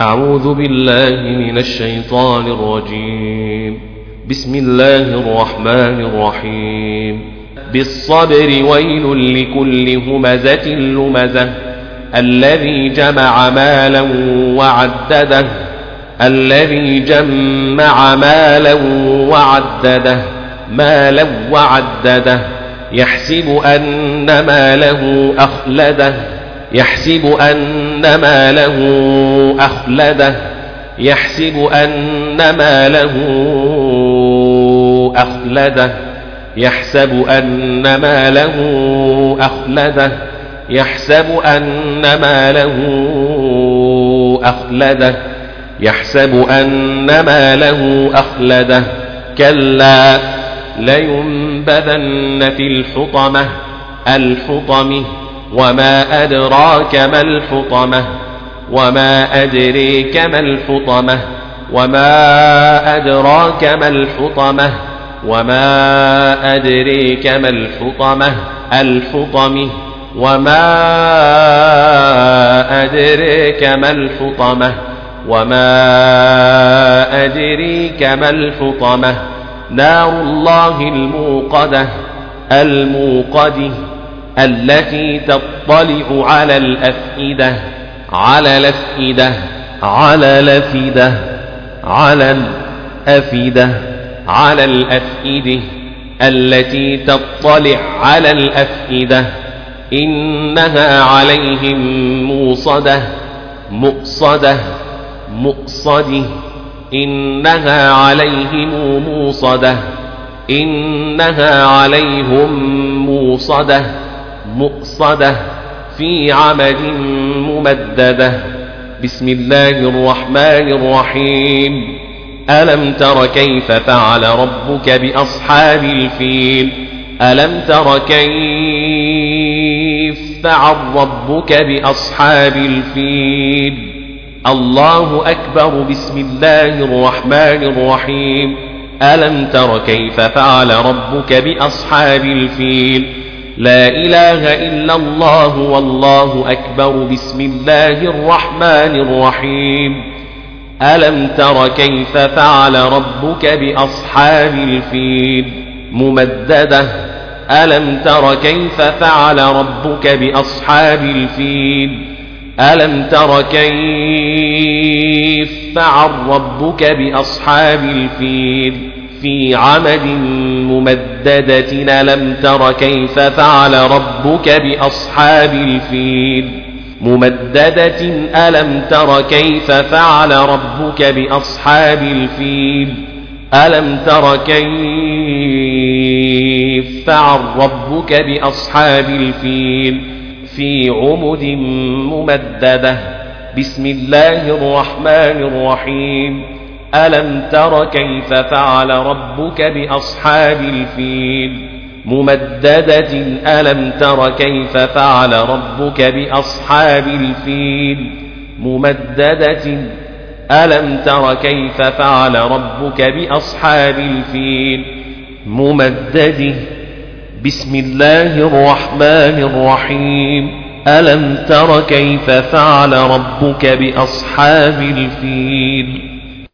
أعوذ بالله من الشيطان الرجيم. بسم الله الرحمن الرحيم. بالصبر ويل لكل همزة لمزة. الذي جمع مالا وعدده. الذي جمع مالا وعدده. مالا وعدده. يحسب أن ماله أخلده. يحسب أن ماله أخلده يحسب أن ماله أخلده يحسب أن ماله أخلده يحسب أن ماله أخلده يحسب أن ماله أخلده. كلا لينبذن في الحطمة الحطمة وما أدراك ما الحطمة وما أدريك ما الحطمة وما أدراك ما الحطمة وما أدريك ما الحطمة الحطمة وما أدريك ما الحطمة وما أدريك ما الحطمة نار الله الموقدة الموقده التي تطلع على الأفئدة على الأفئدة على الأفئدة على الأفئدة على الأفئدة التي تطلع على الأفئدة. إنها عليهم موصدة مؤصدة مؤصدة. إنها عليهم موصدة إنها عليهم موصدة مؤصدة في عمد ممددة. بسم الله الرحمن الرحيم. ألم تر كيف فعل ربك بأصحاب الفيل؟ ألم تر كيف فعل ربك بأصحاب الفيل؟ الله أكبر. بسم الله الرحمن الرحيم. ألم تر كيف فعل ربك بأصحاب الفيل؟ لا إله إلا الله والله أكبر. بسم الله الرحمن الرحيم. ألم تر كيف فعل ربك بأصحاب الفيل؟ ممددة. ألم تر كيف فعل ربك بأصحاب الفيل؟ ألم تر كيف فعل ربك بأصحاب الفيل؟ في عمد ممددة لم تر كيف فعل ربك بأصحاب الفيل؟ ممددة ألم تر كيف فعل ربك بأصحاب الفيل؟ ألم تر كيف فعل ربك بأصحاب الفيل؟ في عمد ممددة. بسم الله الرحمن الرحيم. ألم تر كيف فعل ربك بأصحاب الفيل ممددة؟ ألم تر كيف فعل ربك بأصحاب الفيل ممددة؟ ألم تر كيف فعل ربك بأصحاب الفيل ممدد بسم الله الرحمن الرحيم. ألم تر كيف فعل ربك بأصحاب الفيل